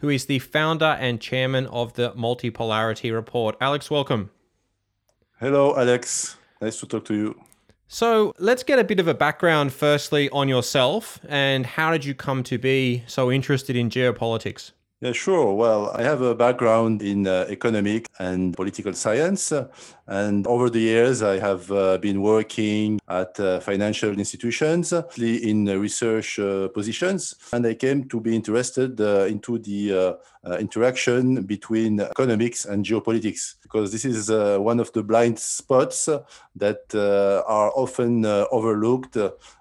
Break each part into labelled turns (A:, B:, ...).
A: who is the founder and chairman of the Multipolarity Report. Alex, welcome.
B: Hello, Alex. Nice to talk to you.
A: So let's get a bit of a background firstly on yourself and how did you come to be so interested in geopolitics?
B: Yeah, sure. Well, I have a background in uh, economic and political science. And over the years, I have uh, been working at uh, financial institutions in research uh, positions. And I came to be interested uh, into the uh, interaction between economics and geopolitics, because this is one of the blind spots that are often overlooked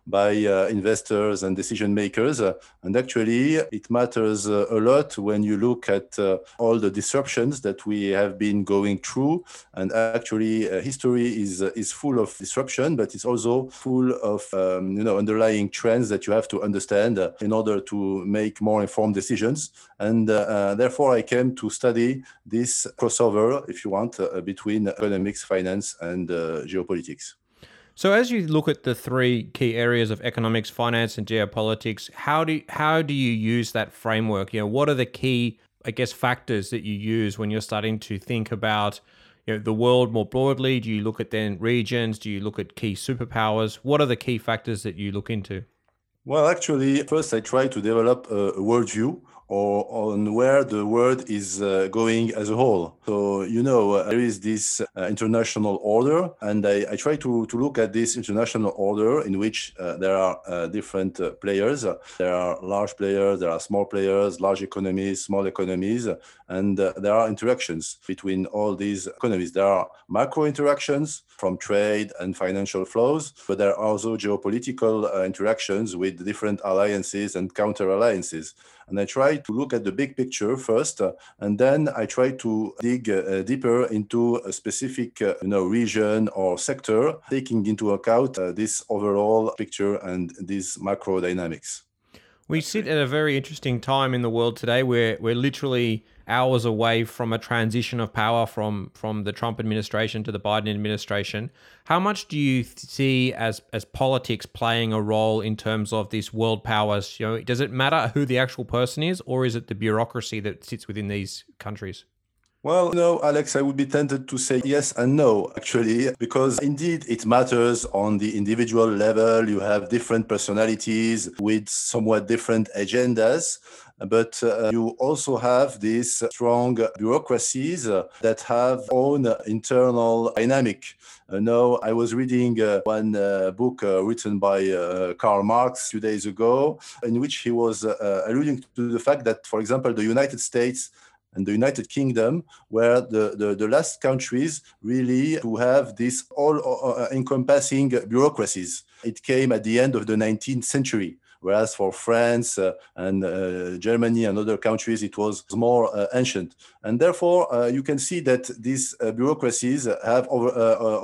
B: by investors and decision makers. and actually, it matters a lot when you look at uh, all the disruptions that we have been going through, and actually uh, history is uh, is full of disruption, but it's also full of um, you know underlying trends that you have to understand uh, in order to make more informed decisions. And uh, uh, Uh, therefore, I came to study this crossover, if you want, uh, between economics, finance, and uh, geopolitics.
A: So, as you look at the three key areas of economics, finance, and geopolitics, how do how do you use that framework? You know, what are the key, I guess, factors that you use when you're starting to think about you know, the world more broadly? Do you look at then regions? Do you look at key superpowers? What are the key factors that you look into?
B: Well, actually, first I try to develop a worldview or on where the world is uh, going as a whole. So, you know, uh, there is this uh, international order, and I, I, try to, to look at this international order in which uh, there are uh, different uh, players. There are large players, there are small players, large economies, small economies, and there are interactions between all these economies. There are macro interactions from trade and financial flows, but there are also geopolitical interactions with different alliances and counter alliances and I try to look at the big picture first, uh, and then I try to dig uh, deeper into a specific uh, you know region or sector, taking into account this overall picture and these macro dynamics.
A: We sit at a very interesting time in the world today where we're literally hours away from a transition of power from from the Trump administration to the Biden administration. How much do you see as as politics playing a role in terms of these world powers? You know, does it matter who the actual person is, or is it the bureaucracy that sits within these countries?
B: Well, no, Alex, I would be tempted to say yes and no, actually, because indeed it matters on the individual level. You have different personalities with somewhat different agendas but uh, you also have these strong bureaucracies uh, that have own internal dynamic. Uh, now, I was reading uh, one uh, book uh, written by Karl Marx a few days ago, in which he was alluding to the fact that, for example, the United States and the United Kingdom were the, the, the last countries really to have this all encompassing bureaucracies. It came at the end of the 19th century whereas for France uh, and uh, Germany and other countries, it was more uh, ancient. And therefore, you can see that these bureaucracies have over,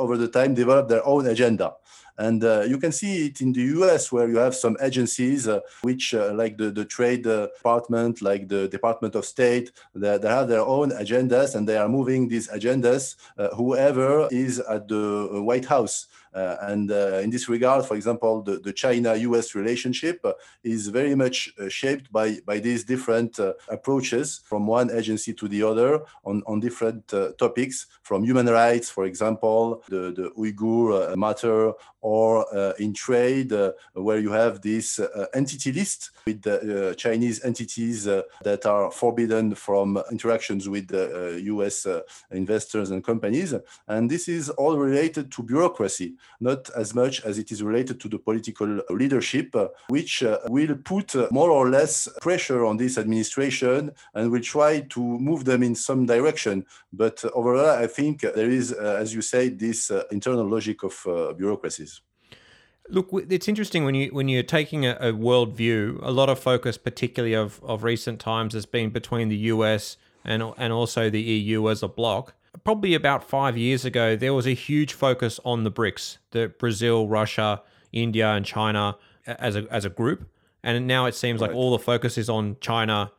B: over the time developed their own agenda. And uh, you can see it in the US where you have some agencies uh, which, uh, like the, the Trade Department, like the Department of State, that, they have their own agendas and they are moving these agendas, whoever is at the White House. Uh, and uh, in this regard, for example, the, the China-US relationship uh, is very much uh, shaped by, by these different uh, approaches from one agency to the other on, on different uh, topics, from human rights, for example, the, the Uyghur matter, or in trade, where you have this entity list with the Chinese entities that are forbidden from interactions with US investors and companies. And this is all related to bureaucracy not as much as it is related to the political leadership, uh, which uh, will put uh, more or less pressure on this administration and will try to move them in some direction. But overall, I think there is, as you say, this internal logic of bureaucracies.
A: Look, it's interesting when you when you're taking a, a world view. A lot of focus, particularly of, of recent times, has been between the US and and also the EU as a bloc. Probably about five years ago, there was a huge focus on the BRICS, the Brazil, Russia, India, and China as a as a group. And now it seems right. like all the focus is on China,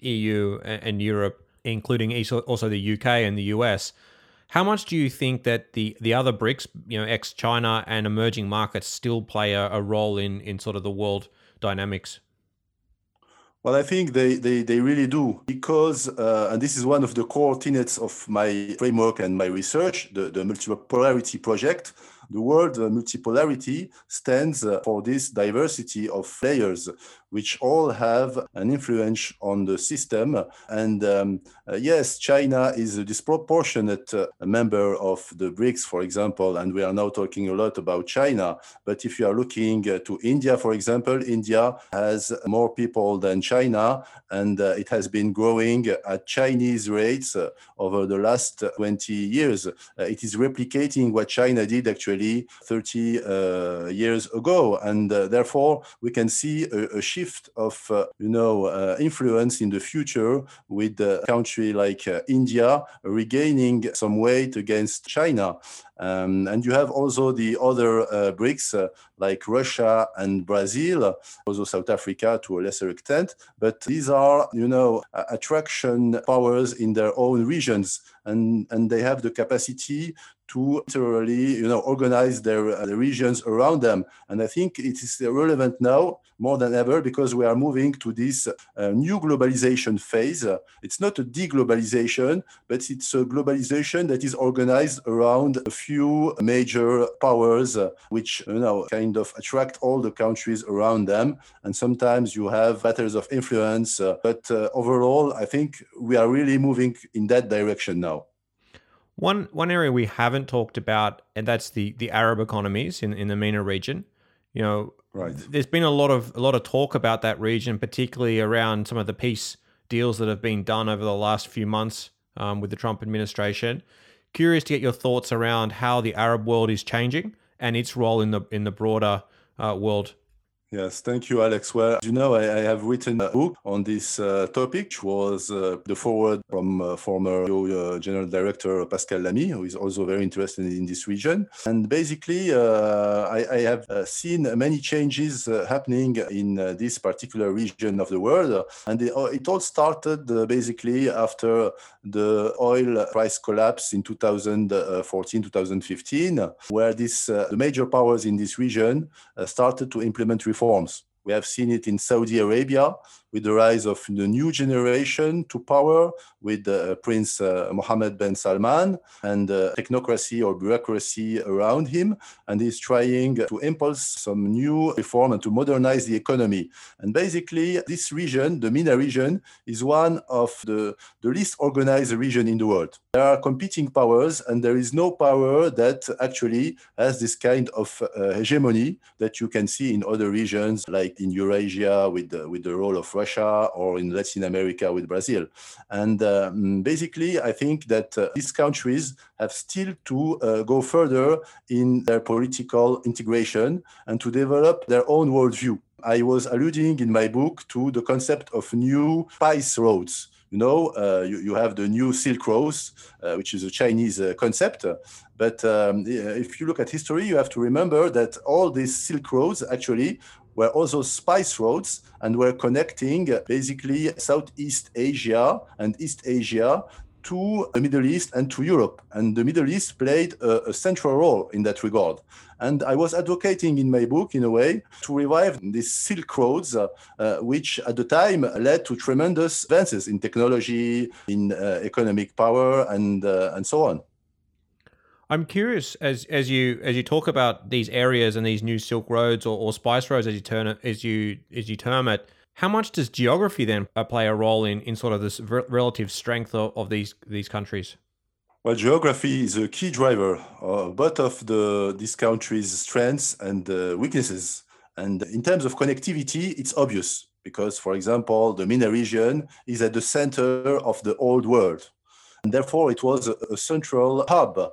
A: EU, and, Europe, including also the UK and the US. How much do you think that the, the other BRICS, you know, ex China and emerging markets, still play a, a role in, in sort of the world dynamics?
B: Well, I think they, they, they really do because, uh, and this is one of the core tenets of my framework and my research, the, the multipolarity project. The word multipolarity stands uh, for this diversity of players which all have an influence on the system. And um, uh, yes, China is a disproportionate uh, member of the BRICS, for example, and we are now talking a lot about China. But if you are looking uh, to India, for example, India has more people than China, and uh, it has been growing at Chinese rates uh, over the last 20 years. It is replicating what China did actually 30 years ago. And therefore, we can see a, a shift shift of uh, you know uh, influence in the future with a country like uh, India regaining some weight against China. Um, and you have also the other uh, BRICS uh, like Russia and Brazil, also South Africa to a lesser extent. But these are, you know, attraction powers in their own regions, and and they have the capacity to literally, you know, organize their, uh, regions around them. And I think it is relevant now more than ever because we are moving to this uh, new globalization phase. It's not a deglobalization, but it's a globalization that is organized around a few major powers, uh, which, you know, kind of attract all the countries around them. And sometimes you have battles of influence. Uh, but uh, overall, I think we are really moving in that direction now.
A: One one area we haven't talked about, and that's the the Arab economies in, in the MENA region. You know, right. there's been a lot of a lot of talk about that region, particularly around some of the peace deals that have been done over the last few months um, with the Trump administration. Curious to get your thoughts around how the Arab world is changing and its role in the in the broader uh, world
B: Yes, thank you, Alex. Well, you know, I, I have written a book on this uh, topic, which was uh, the forward from uh, former uh, General Director Pascal Lamy, who is also very interested in this region. And basically, uh, I, I, have uh, seen many changes happening in this particular region of the world. And it, it all started basically after the oil price collapse in 2014, 2015, where this, the major powers in this region started to implement reforms reforms. We have seen it in Saudi Arabia, with the rise of the new generation to power with uh, Prince uh, Mohammed bin Salman and uh, technocracy or bureaucracy around him. And he's trying to impulse some new reform and to modernize the economy. And basically, this region, the MENA region, is one of the, the least organized region in the world. There are competing powers, and there is no power that actually has this kind of uh, hegemony that you can see in other regions, like in Eurasia with the, with the role of Russia Russia or in Latin America with Brazil. And um, basically, I think that uh, these countries have still to uh, go further in their political integration and to develop their own worldview. I was alluding in my book to the concept of new spice roads you know, uh, you, you, have the new Silk Roads, uh, which is a Chinese uh, concept. But um, if you look at history, you have to remember that all these Silk Roads actually were also spice roads and were connecting basically Southeast Asia and East Asia to the Middle East and to Europe. And the Middle East played a, a, central role in that regard. And I was advocating in my book, in a way, to revive these Silk Roads, uh, uh, which at the time led to tremendous advances in technology, in uh, economic power, and, uh, and so on.
A: I'm curious as as you as you talk about these areas and these new Silk Roads or, or spice roads as you turn it as you as you term it. How much does geography then uh, play a role in, in sort of this relative strength of, of these these countries?
B: Well, geography is a key driver of both of the these countries' strengths and uh, weaknesses. And in terms of connectivity, it's obvious because, for example, the MENA region is at the center of the old world. And therefore, it was a, a central hub uh,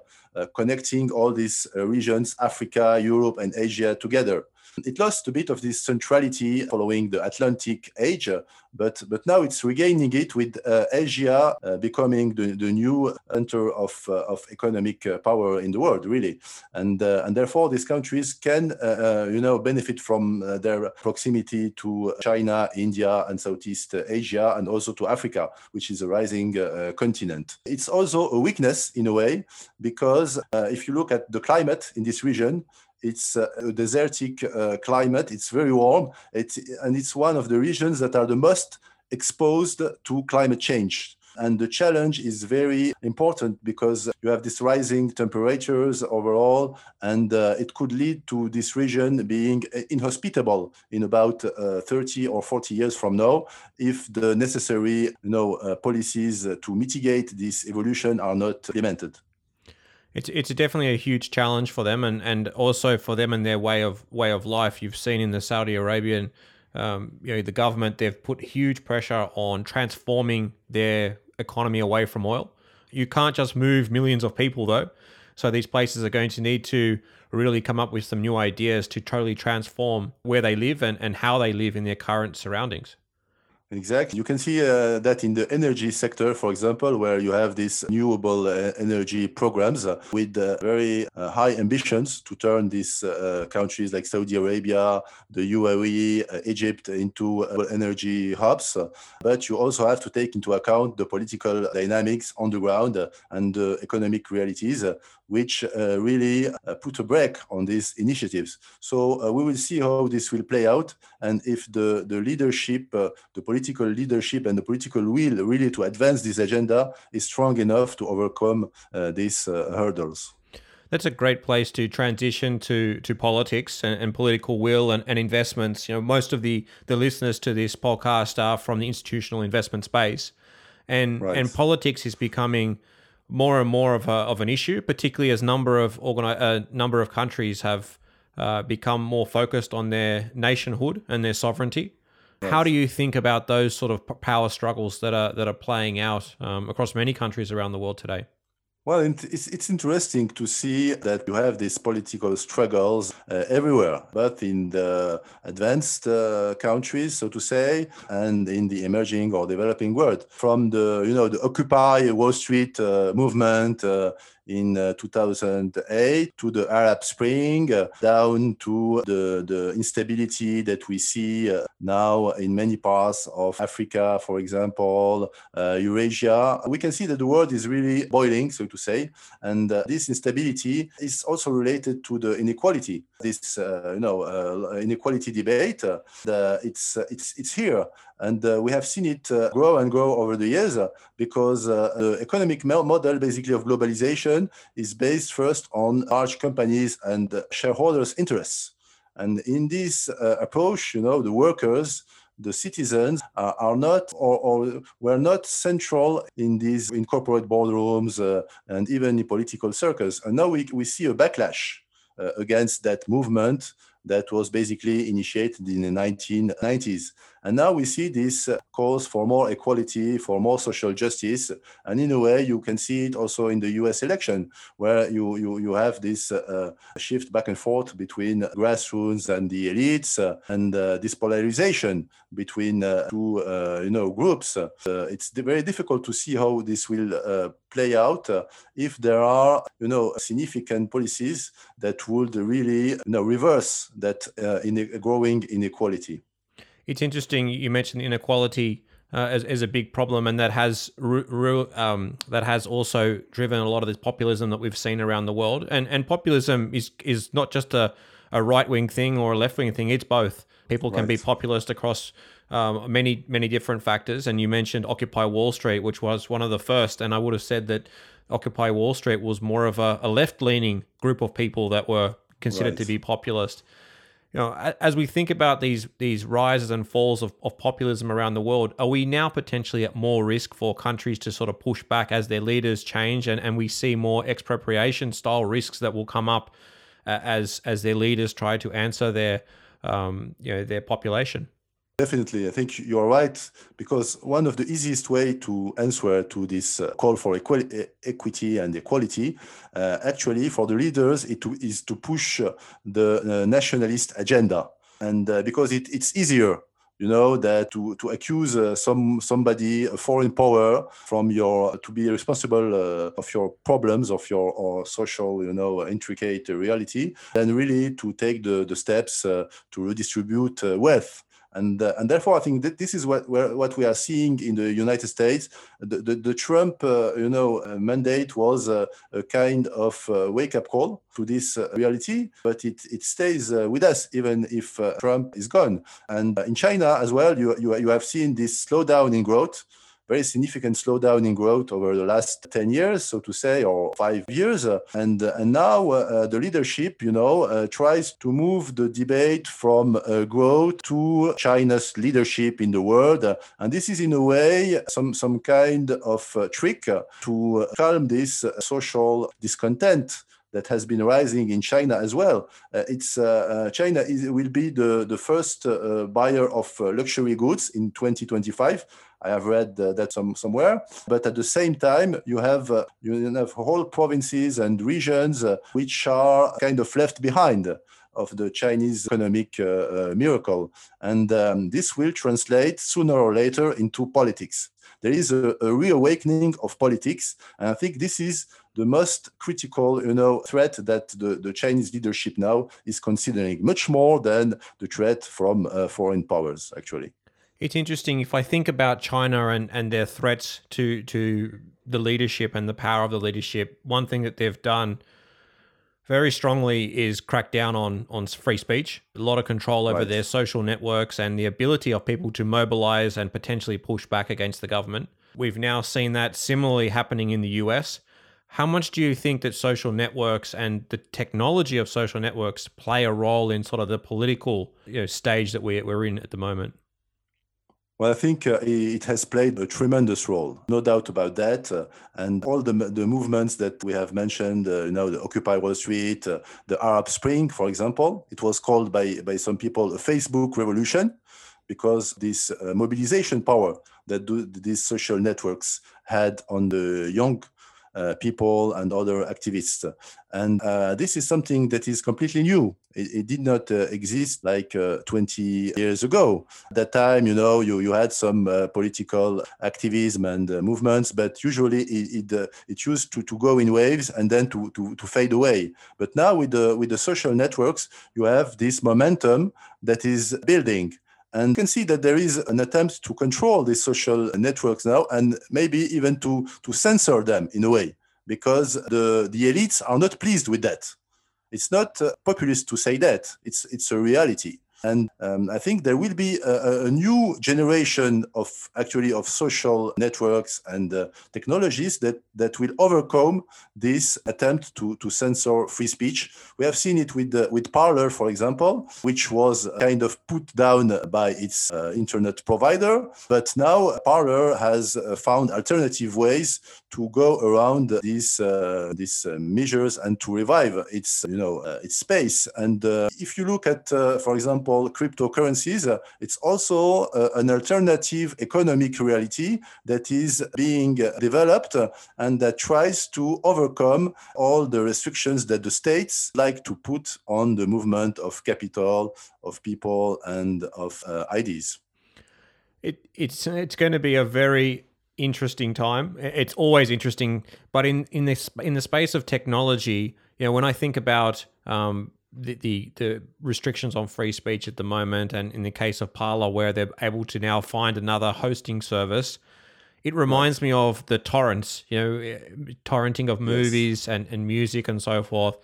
B: connecting all these uh, regions, Africa, Europe, and Asia together. It lost a bit of this centrality following the Atlantic age, but, but now it's regaining it with uh, Asia uh, becoming the, the new center of, uh, of economic uh, power in the world, really. And, uh, and therefore, these countries can, uh, you know, benefit from their proximity to China, India, and Southeast Asia, and also to Africa, which is a rising continent. It's also a weakness in a way, because if you look at the climate in this region, it's a desertic uh, climate. It's very warm. It's, and it's one of the regions that are the most exposed to climate change. And the challenge is very important because you have this rising temperatures overall, and uh, it could lead to this region being inhospitable in about uh, 30 or 40 years from now if the necessary you know, uh, policies to mitigate this evolution are not implemented.
A: It's it's definitely a huge challenge for them, and, and also for them and their way of way of life. You've seen in the Saudi Arabian, um, you know, the government they've put huge pressure on transforming their economy away from oil. You can't just move millions of people though, so these places are going to need to really come up with some new ideas to totally transform where they live and, and how they live in their current surroundings.
B: Exactly. You can see uh, that in the energy sector, for example, where you have these renewable uh, energy programs uh, with uh, very uh, high ambitions to turn these uh, countries like Saudi Arabia, the UAE, Egypt into energy hubs. But you also have to take into account the political dynamics on the ground and the economic realities, which really put a brake on these initiatives. So we will see how this will play out and if the, the leadership, the political leadership and the political will really to advance this agenda is strong enough to overcome uh, these uh, hurdles.
A: That's a great place to transition to to politics and, and political will and, and, investments. You know, most of the the listeners to this podcast are from the institutional investment space, and right. and politics is becoming more and more of a, of an issue, particularly as number of organi- uh, number of countries have uh, become more focused on their nationhood and their sovereignty. How do you think about those sort of power struggles that are that are playing out um, across many countries around the world today?
B: Well, it's, it's interesting to see that you have these political struggles uh, everywhere, both in the advanced uh, countries, so to say, and in the emerging or developing world. From the, you know, the Occupy Wall Street uh, movement uh, in uh, 2008 to the Arab Spring, uh, down to the, the instability that we see uh, now in many parts of Africa, for example, Eurasia. We can see that the world is really boiling, so to say, and this instability is also related to the inequality. This, you know, inequality debate, it's, it's, it's here. And uh, we have seen it uh, grow and grow over the years uh, because the economic model basically of globalization is based first on large companies and shareholders' interests. And in this approach, you know, the workers, the citizens uh, are not or, or, were not central in these in corporate boardrooms uh, and even in political circles. And now we, we see a backlash uh, against that movement that was basically initiated in the 1990s. And now we see this uh, calls for more equality, for more social justice. And in a way, you can see it also in the US election, where you, you, you have this uh, shift back and forth between grassroots and the elites uh, and uh, this polarization between uh, two uh, you know, groups. it's very difficult to see how this will play out if there are you know, significant policies that would really you know, reverse that in growing inequality
A: it's interesting you mentioned inequality uh, as, as a big problem, and that has um, that has also driven a lot of this populism that we've seen around the world. And and populism is is not just a, a right wing thing or a left wing thing; it's both. People can right. be populist across um, many many different factors. And you mentioned Occupy Wall Street, which was one of the first. And I would have said that Occupy Wall Street was more of a, a left leaning group of people that were considered right. to be populist you know, as we think about these these rises and falls of, of populism around the world, are we now potentially at more risk for countries to sort of push back as their leaders change, and, and we see more expropriation style risks that will come up uh, as as their leaders try to answer their um, you know their population?
B: Definitely, I think you're right because one of the easiest way to answer to this uh, call for equality, equity and equality, uh, actually, for the leaders, it is to push the uh, nationalist agenda, and uh, because it, it's easier you know that to, to accuse uh, some somebody a foreign power from your to be responsible uh, of your problems of your or social you know intricate reality then really to take the, the steps uh, to redistribute uh, wealth and uh, and therefore I think that this is what what we are seeing in the United States. The the, the Trump uh, you know uh, mandate was a, a kind of uh, wake up call to this uh, reality, but it it stays with us even if Trump is gone. And in China as well, you you you have seen this slowdown in growth very significant slowdown in growth over the last 10 years, so to say, or five years. And, and now uh, the leadership, you know, uh, tries to move the debate from uh, growth to China's leadership in the world. And this is, in a way, some, some kind of uh, trick to calm this uh, social discontent that has been rising in China as well. Uh, it's uh, uh, China is, will be the the first buyer of luxury goods in 2025 I have read uh, that some, somewhere. But at the same time, you have uh, you have whole provinces and regions uh, which are kind of left behind of the Chinese economic uh, uh, miracle. And um, this will translate sooner or later into politics. There is a, a, reawakening of politics. And I think this is the most critical you know, threat that the, the Chinese leadership now is considering, much more than the threat from uh, foreign powers, actually.
A: It's interesting if I think about China and, and their threats to to the leadership and the power of the leadership. One thing that they've done very strongly is crack down on on free speech. A lot of control over right. their social networks and the ability of people to mobilize and potentially push back against the government. We've now seen that similarly happening in the US. How much do you think that social networks and the technology of social networks play a role in sort of the political you know, stage that we're, in at the moment?
B: Well, I think uh, it has played a tremendous role, no doubt about that. Uh, and all the, the movements that we have mentioned, uh, you know, the Occupy Wall Street, uh, the Arab Spring, for example, it was called by, by some people a Facebook revolution because this uh, mobilization power that do, these social networks had on the young people and other activists. And uh, this is something that is completely new. It, it did not uh, exist like uh, 20 years ago. At that time, you know, you, you had some uh, political activism and movements, but usually it, it, it, used to, to go in waves and then to, to, to fade away. But now with the, with the social networks, you have this momentum that is building. And you can see that there is an attempt to control these social networks now and maybe even to, to censor them in a way, because the, the elites are not pleased with that. It's not uh, populist to say that, it's, it's a reality. And um, I think there will be a, a, new generation of actually of social networks and uh, technologies that, that will overcome this attempt to, to censor free speech. We have seen it with, uh, with Parler, for example, which was kind of put down by its uh, internet provider. But now Parler has uh, found alternative ways to go around these, uh, these uh, measures and to revive its, you know, its space. And if you look at, for example, cryptocurrencies, uh, it's also uh, an alternative economic reality that is being developed and that tries to overcome all the restrictions that the states like to put on the movement of capital, of people, and of uh, ideas.
A: It, it's it's going to be a very interesting time. It's always interesting, but in in this in the space of technology, you know, when I think about um, the, the, the restrictions on free speech at the moment, and in the case of Parler, where they're able to now find another hosting service, it reminds me of the torrents, you know, eh, torrenting of movies yes. and, and music and so forth.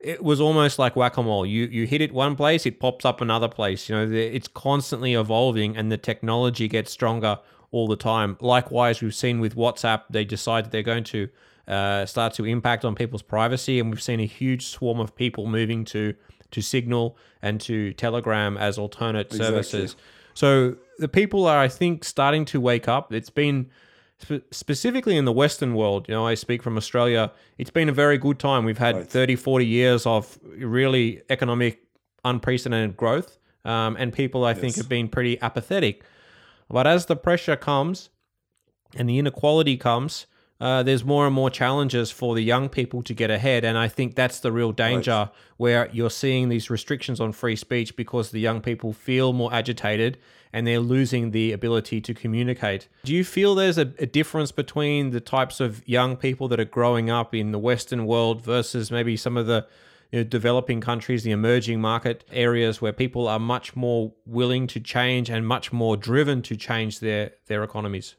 A: It was almost like whack a mole. You you hit it one place, it pops up another place. You know, it's constantly evolving, and the technology gets stronger all the time. Likewise, we've seen with WhatsApp, they decide they're going to uh, start to impact on people's privacy, and we've seen a huge swarm of people moving to to Signal and to Telegram as alternate exactly. services. So the people are, I think, starting to wake up. It's been spe- specifically in the Western world. You know, I speak from Australia. It's been a very good time. We've had right. 30, 40 years of really economic unprecedented growth. um, and people I yes. think have been pretty apathetic. But as the pressure comes and the inequality comes, uh, there's more and more challenges for the young people to get ahead. And I think that's the real danger right. where you're seeing these restrictions on free speech because the young people feel more agitated and they're losing the ability to communicate. Do you feel there's a, a difference between the types of young people that are growing up in the Western world versus maybe some of the you know, developing countries, the emerging market areas where people are much more willing to change and much more driven to change their, their economies?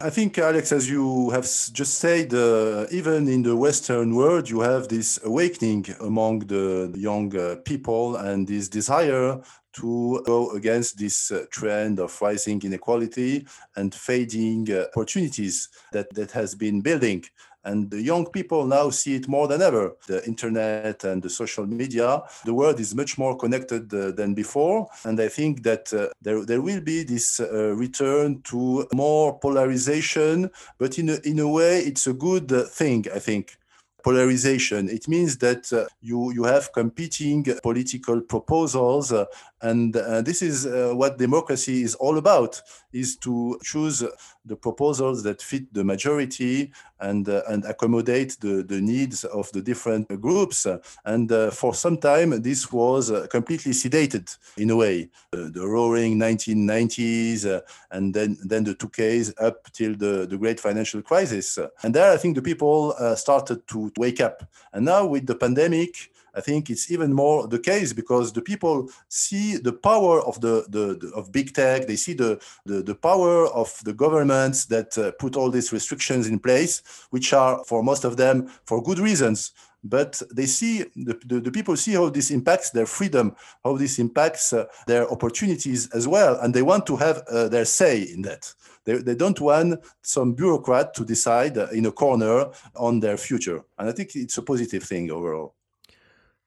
B: I think, Alex, as you have just said, uh, even in the Western world, you have this awakening among the young uh, people and this desire to go against this uh, trend of rising inequality and fading uh, opportunities that, that has been building. And the young people now see it more than ever. The internet and the social media, the world is much more connected uh, than before. And I think that uh, there, there will be this uh, return to more polarization, but in a, in a way, it's a good thing, I think polarization. It means that uh, you, you have competing political proposals, uh, and uh, this is uh, what democracy is all about, is to choose the proposals that fit the majority and, uh, and accommodate the, the needs of the different groups. And uh, for some time, this was completely sedated in a way. the roaring 1990s and then, then the 2Ks up till the, the great financial crisis. And there, I think the people started to wake up. And now with the pandemic, I think it's even more the case because the people see the power of the, the, the of big tech. They see the, the, the power of the governments that uh, put all these restrictions in place, which are for most of them for good reasons. But they see the, the, the people see how this impacts their freedom, how this impacts uh, their opportunities as well, and they want to have uh, their say in that. They, they don't want some bureaucrat to decide in a corner on their future. And I think it's a positive thing overall.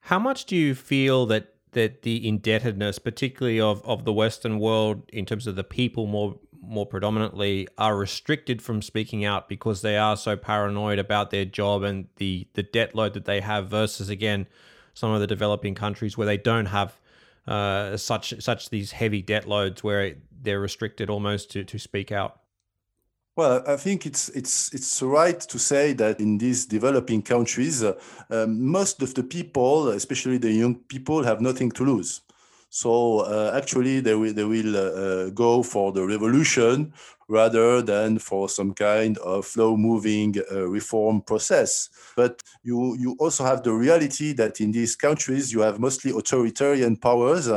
A: How much do you feel that that the indebtedness, particularly of, of the Western world, in terms of the people more more predominantly, are restricted from speaking out because they are so paranoid about their job and the the debt load that they have versus again some of the developing countries where they don't have uh, such such these heavy debt loads where they're restricted almost to to speak out.
B: Well, I think it's it's it's right to say that in these developing countries, uh, um, most of the people, especially the young people, have nothing to lose. So uh, actually, they will they will uh, uh go for the revolution rather than for some kind of slow-moving uh, reform process. But you you also have the reality that in these countries you have mostly authoritarian powers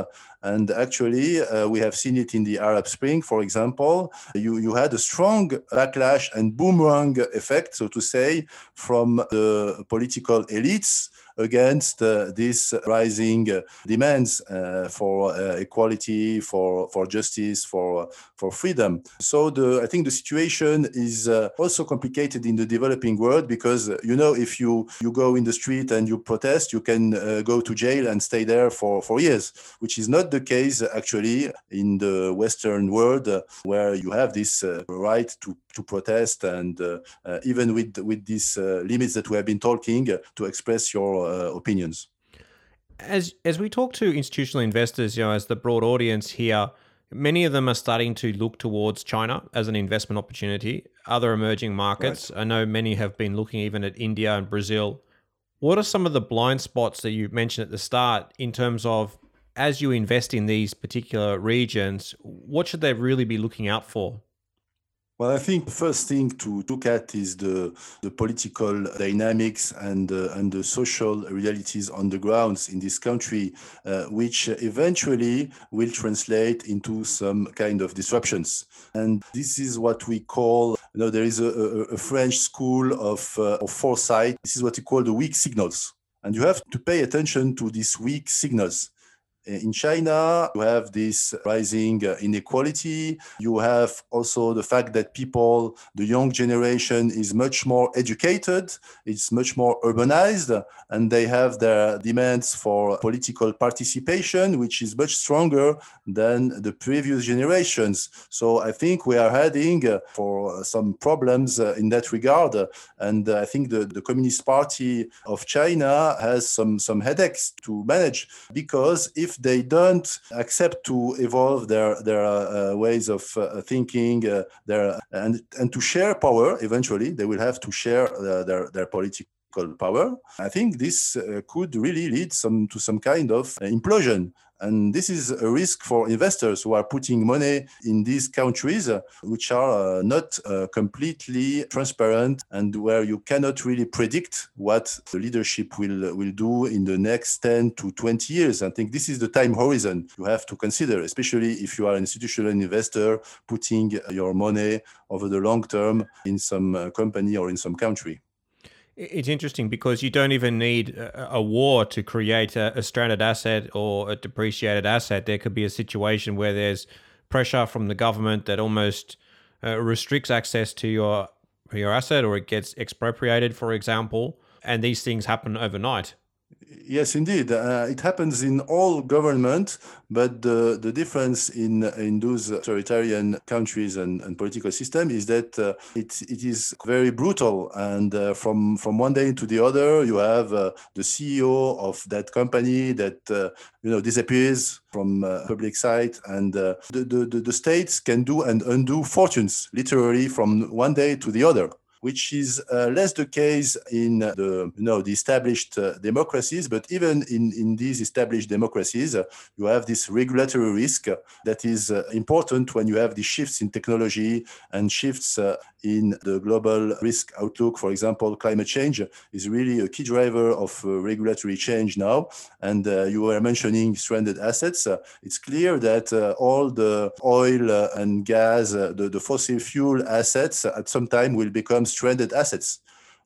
B: and actually, uh, we have seen it in the Arab Spring, for example. You, you had a strong backlash and boomerang effect, so to say, from the political elites against uh, these rising uh, demands uh, for uh, equality, for, for justice, for, for freedom. So the, I think the situation is uh, also complicated in the developing world because, uh, you know, if you, you go in the street and you protest, you can go to jail and stay there for, for years, which is not the case actually in the Western world, where you have this right to, to protest and even with with these limits that we have been talking to express your Uh, opinions.
A: As as we talk to institutional investors, you know, as the broad audience here, many of them are starting to look towards China as an investment opportunity. Other emerging markets, right. I know many have been looking even at India and Brazil. What are some of the blind spots that you mentioned at the start in terms of as you invest in these particular regions, what should they really be looking out for?
B: Well, I think the first thing to look at is the, the political dynamics and, uh, and the social realities on the grounds in this country, uh, which eventually will translate into some kind of disruptions. And this is what we call, you know, there is a, a, a French school of, uh, of foresight. This is what we call the weak signals. And you have to pay attention to these weak signals in China, you have this rising uh, inequality. You have also the fact that people, the young generation, is much more educated, it's much more urbanized, and they have their demands for political participation, which is much stronger than the previous generations. So I think we are heading uh, for some problems uh, in that regard. And I think the, the Communist Party of China has some, some headaches to manage because if they don't accept to evolve their their uh, ways of uh, thinking, uh, their and and to share power, eventually they will have to share uh, their their political power. I think this uh, could really lead some to some kind of implosion and this is a risk for investors who are putting money in these countries, uh, which are uh, not uh, completely transparent and where you cannot really predict what the leadership will, will do in the next 10 to 20 years. I think this is the time horizon you have to consider, especially if you are an institutional investor putting your money over the long term in some company or in some country.
A: It's interesting because you don't even need a, war to create a, a, stranded asset or a depreciated asset. There could be a situation where there's pressure from the government that almost uh, restricts access to your your asset or it gets expropriated, for example. And these things happen overnight.
B: Yes, indeed. Uh, it happens in all government, but the, the difference in in those authoritarian countries and, and political system is that uh, it, it is very brutal. And uh, from from one day to the other, you have uh, the CEO of that company that uh, you know disappears from uh, public sight, and the, the the states can do and undo fortunes literally from one day to the other which is uh, less the case in the you know the established uh, democracies. But even in in these established democracies, uh, you have this regulatory risk that is uh, important when you have the shifts in technology and shifts uh, in the global risk outlook. For example, climate change is really a key driver of uh, regulatory change now. And you were mentioning stranded assets. it's clear that all the oil and gas, the, the fossil fuel assets, at some time will become stranded assets.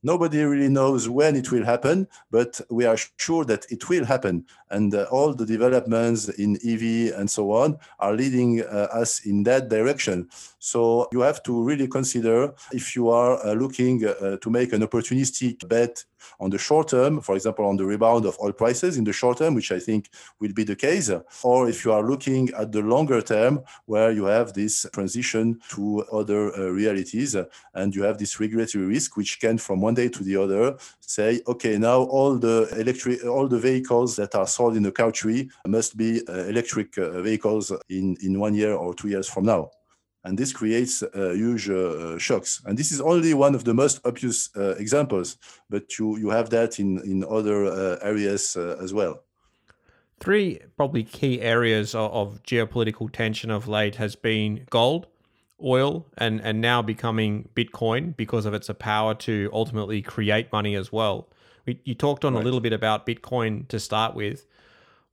B: Nobody really knows when it will happen, but we are sure that it will happen. And uh, all the developments in EV and so on are leading uh, us in that direction. So you have to really consider if you are uh, looking uh, to make an opportunistic bet on the short term, for example, on the rebound of oil prices in the short term, which I think will be the case, or if you are looking at the longer term, where you have this transition to other uh, realities and you have this regulatory risk, which can from one day to the other say, okay, now all the electric, all the vehicles that are sold in the country must be uh, electric uh, vehicles in, in one year or two years from now and this creates uh, huge uh, shocks. And this is only one of the most obvious uh, examples, but you, you have that in, in other uh, areas uh, as well.
A: Three probably key areas of, of, geopolitical tension of late has been gold, oil, and, and now becoming Bitcoin because of its power to ultimately create money as well. We, you talked on right. a little bit about Bitcoin to start with.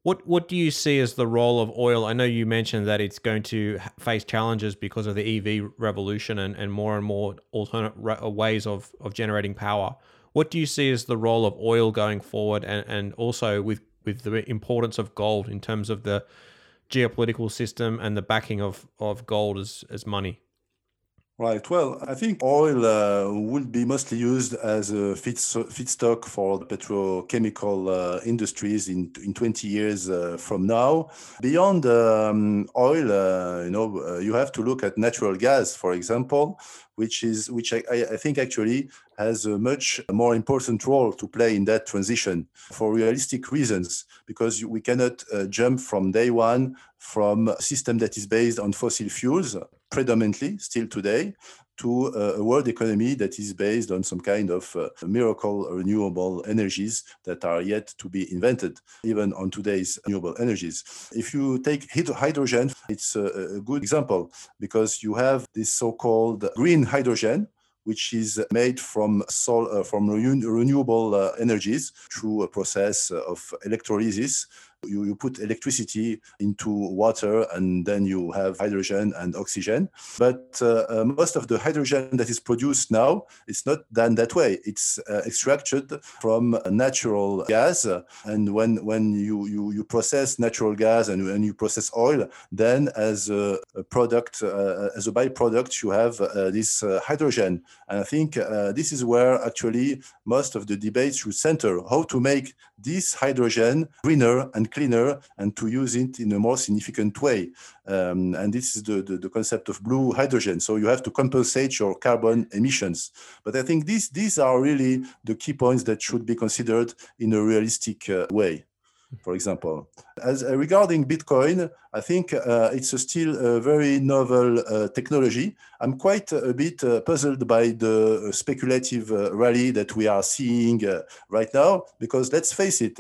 A: What what do you see as the role of oil? I know you mentioned that it's going to face challenges because of the EV revolution and, and more and more alternate uh, ways of, of generating power. What do you see as the role of oil going forward and, and also with, with the importance of gold in terms of the geopolitical system and the backing of, of gold as, as money?
B: Right. Well, I think oil uh, will be mostly used as a feedstock for the petrochemical uh, industries in in 20 years uh, from now. Beyond um, oil, uh, you know, uh, you have to look at natural gas, for example, which is which I, I think actually has a much more important role to play in that transition for realistic reasons, because we cannot uh, jump from day one from a system that is based on fossil fuels predominantly still today to a world economy that is based on some kind of uh, miracle renewable energies that are yet to be invented, even on today's renewable energies. If you take hydrogen, it's a, good example because you have this so-called green hydrogen, which is made from sol- uh, from renewable uh, energies through a process of electrolysis you, you put electricity into water and then you have hydrogen and oxygen. But uh, uh, most of the hydrogen that is produced now is not done that way. It's uh, extracted from natural gas. And when, when you, you, you process natural gas and when you process oil, then as a, a product, uh, as a byproduct, you have uh, this uh, hydrogen. And I think this is where actually most of the debates should center how to make this hydrogen greener and cleaner and to use it in a more significant way. Um, and this is the, the, the, concept of blue hydrogen. So you have to compensate your carbon emissions. But I think these, these are really the key points that should be considered in a realistic uh, way. for example. As uh, regarding Bitcoin, I think uh, it's still a very novel uh, technology. I'm quite a bit uh, puzzled by the speculative uh, rally that we are seeing uh, right now, because let's face it,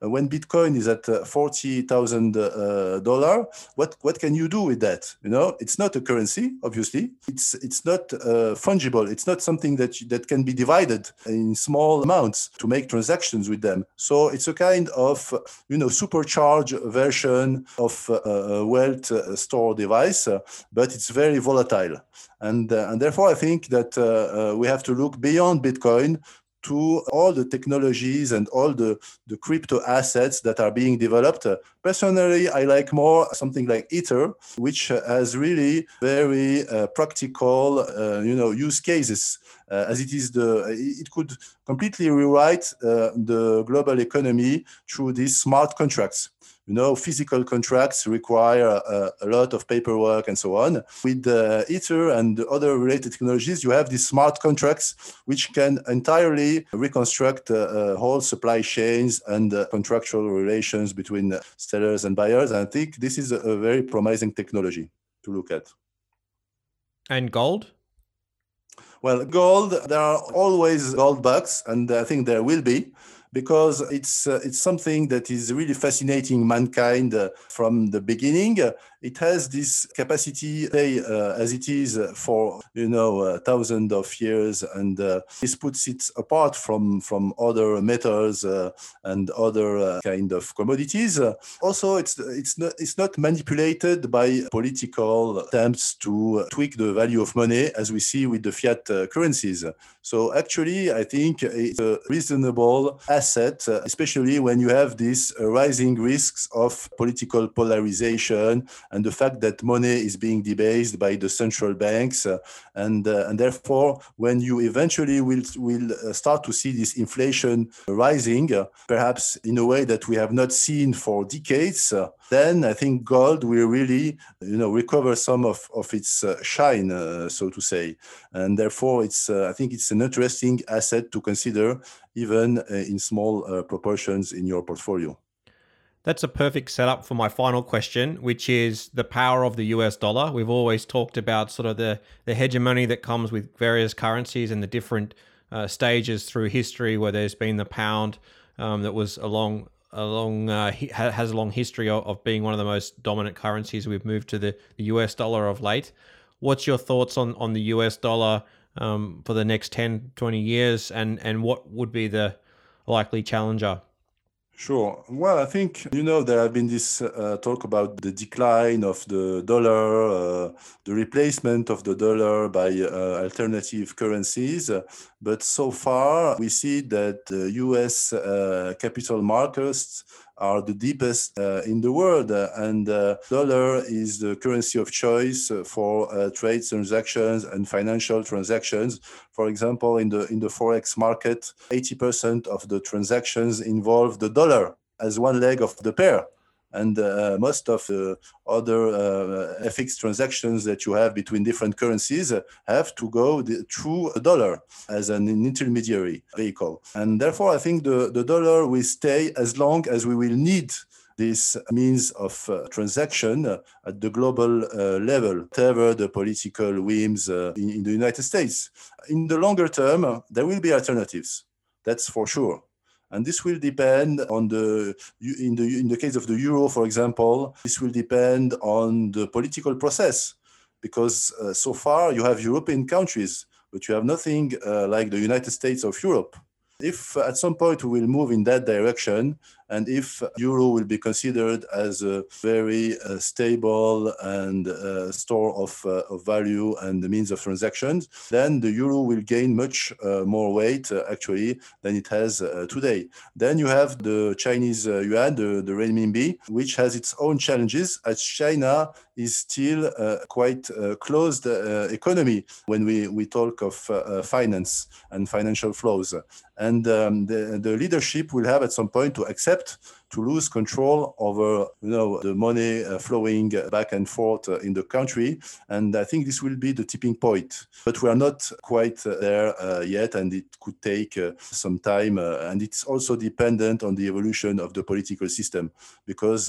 B: when Bitcoin is at forty thousand dollar, what what can you do with that? You know, it's not a currency, obviously. It's it's not fungible. It's not something that that can be divided in small amounts to make transactions with them. So it's a kind of you know supercharged version of a wealth uh, store device, uh, but it's very volatile. And, uh, and therefore, I think that we have to look beyond Bitcoin to all the technologies and all the, the crypto assets that are being developed. Uh, personally, I like more something like Ether, which has really very uh, practical, uh, you know, use cases. as it is the, it could completely rewrite the global economy through these smart contracts you know, physical contracts require uh, a lot of paperwork and so on. With uh, Ether and other related technologies, you have these smart contracts which can entirely reconstruct uh, uh whole supply chains and uh, contractual relations between sellers and buyers. And I think this is a very promising technology to look at.
A: And gold?
B: Well, gold, there are always gold bugs, and I think there will be because it's uh, it's something that is really fascinating mankind uh, from the beginning. it has this capacity, stay uh, as it is for you know uh, thousands of years, and uh, this puts it apart from from other metals uh, and other kind of commodities. also, it's it's not it's not manipulated by political attempts to tweak the value of money, as we see with the fiat currencies. So actually, I think it's a reasonable asset, uh, especially when you have these uh, rising risks of political polarization and the fact that money is being debased by the central banks. Uh, and, uh, and therefore, when you eventually will, will start to see this inflation rising, perhaps in a way that we have not seen for decades, then I think gold will really, you know, recover some of, of its uh, shine, uh, so to say. And therefore, it's uh, I think it's an interesting asset to consider, even uh, in small uh, proportions in your portfolio.
A: That's a perfect setup for my final question, which is the power of the US dollar. We've always talked about sort of the, the hegemony that comes with various currencies and the different uh, stages through history where there's been the pound um, that was along a long uh, has a long history of, being one of the most dominant currencies. We've moved to the, the US dollar of late. What's your thoughts on, on the US dollar um, for the next 10, 20 years, and, and what would be the likely challenger?
B: Sure. Well, I think, you know, there have been this uh, talk about the decline of the dollar, uh, the replacement of the dollar by uh, alternative currencies. But so far, we see that the US uh, capital markets are the deepest uh, in the world. Uh, and uh, dollar is the currency of choice for trade transactions and financial transactions. For example, in the in the forex market, 80% of the transactions involve the dollar as one leg of the pair and uh, most of the other uh, FX transactions that you have between different currencies have to go through a dollar as an intermediary vehicle. And therefore, I think the, the dollar will stay as long as we will need this means of uh, transaction uh, at the global uh, level, whatever the political whims uh, in, in, the United States. In the longer term, there will be alternatives. That's for sure and this will depend on the in the in the case of the euro for example this will depend on the political process. Because uh, so far you have european countries but you have nothing uh, like the united states of europe. If at some point we will move in that direction and if euro will be considered as a very uh, stable and uh, store of, uh, of value and the means of transactions, then the euro will gain much uh, more weight uh, actually than it has uh, today. Then you have the Chinese yuan, the, the renminbi, which has its own challenges as China is still quite closed economy when we, we talk of finance and financial flows. And um, the, the leadership will have at some point to accept to lose control over you know the money uh, flowing back and forth uh, in the country. And i think this will be the tipping point. But we are not quite uh, there yet and it could take some time and it's also dependent on the evolution of the political system because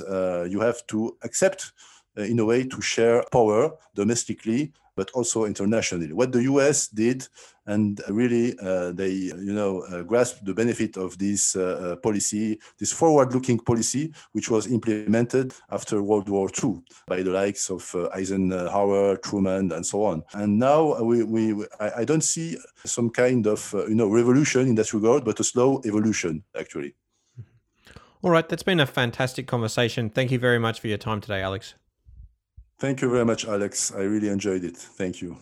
B: you have to accept in a way to share power domestically but also internationally. What the US did, and really uh, they, you know, uh, grasped the benefit of this uh, uh policy, this forward-looking policy, which was implemented after World War II by the likes of uh, Eisenhower, Truman, and so on. And now we, we I, don't see some kind of, uh, you know, revolution in that regard, but a slow evolution, actually.
A: All right, that's been a fantastic conversation. Thank you very much for your time today, Alex.
B: Thank you very much, Alex. I really enjoyed it. Thank you.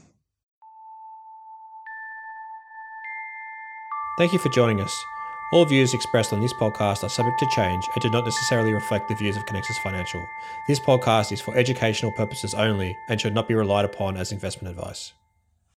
A: Thank you for joining us. All views expressed on this podcast are subject to change and do not necessarily reflect the views of Conexus Financial. This podcast is for educational purposes only and should not be relied upon as investment advice.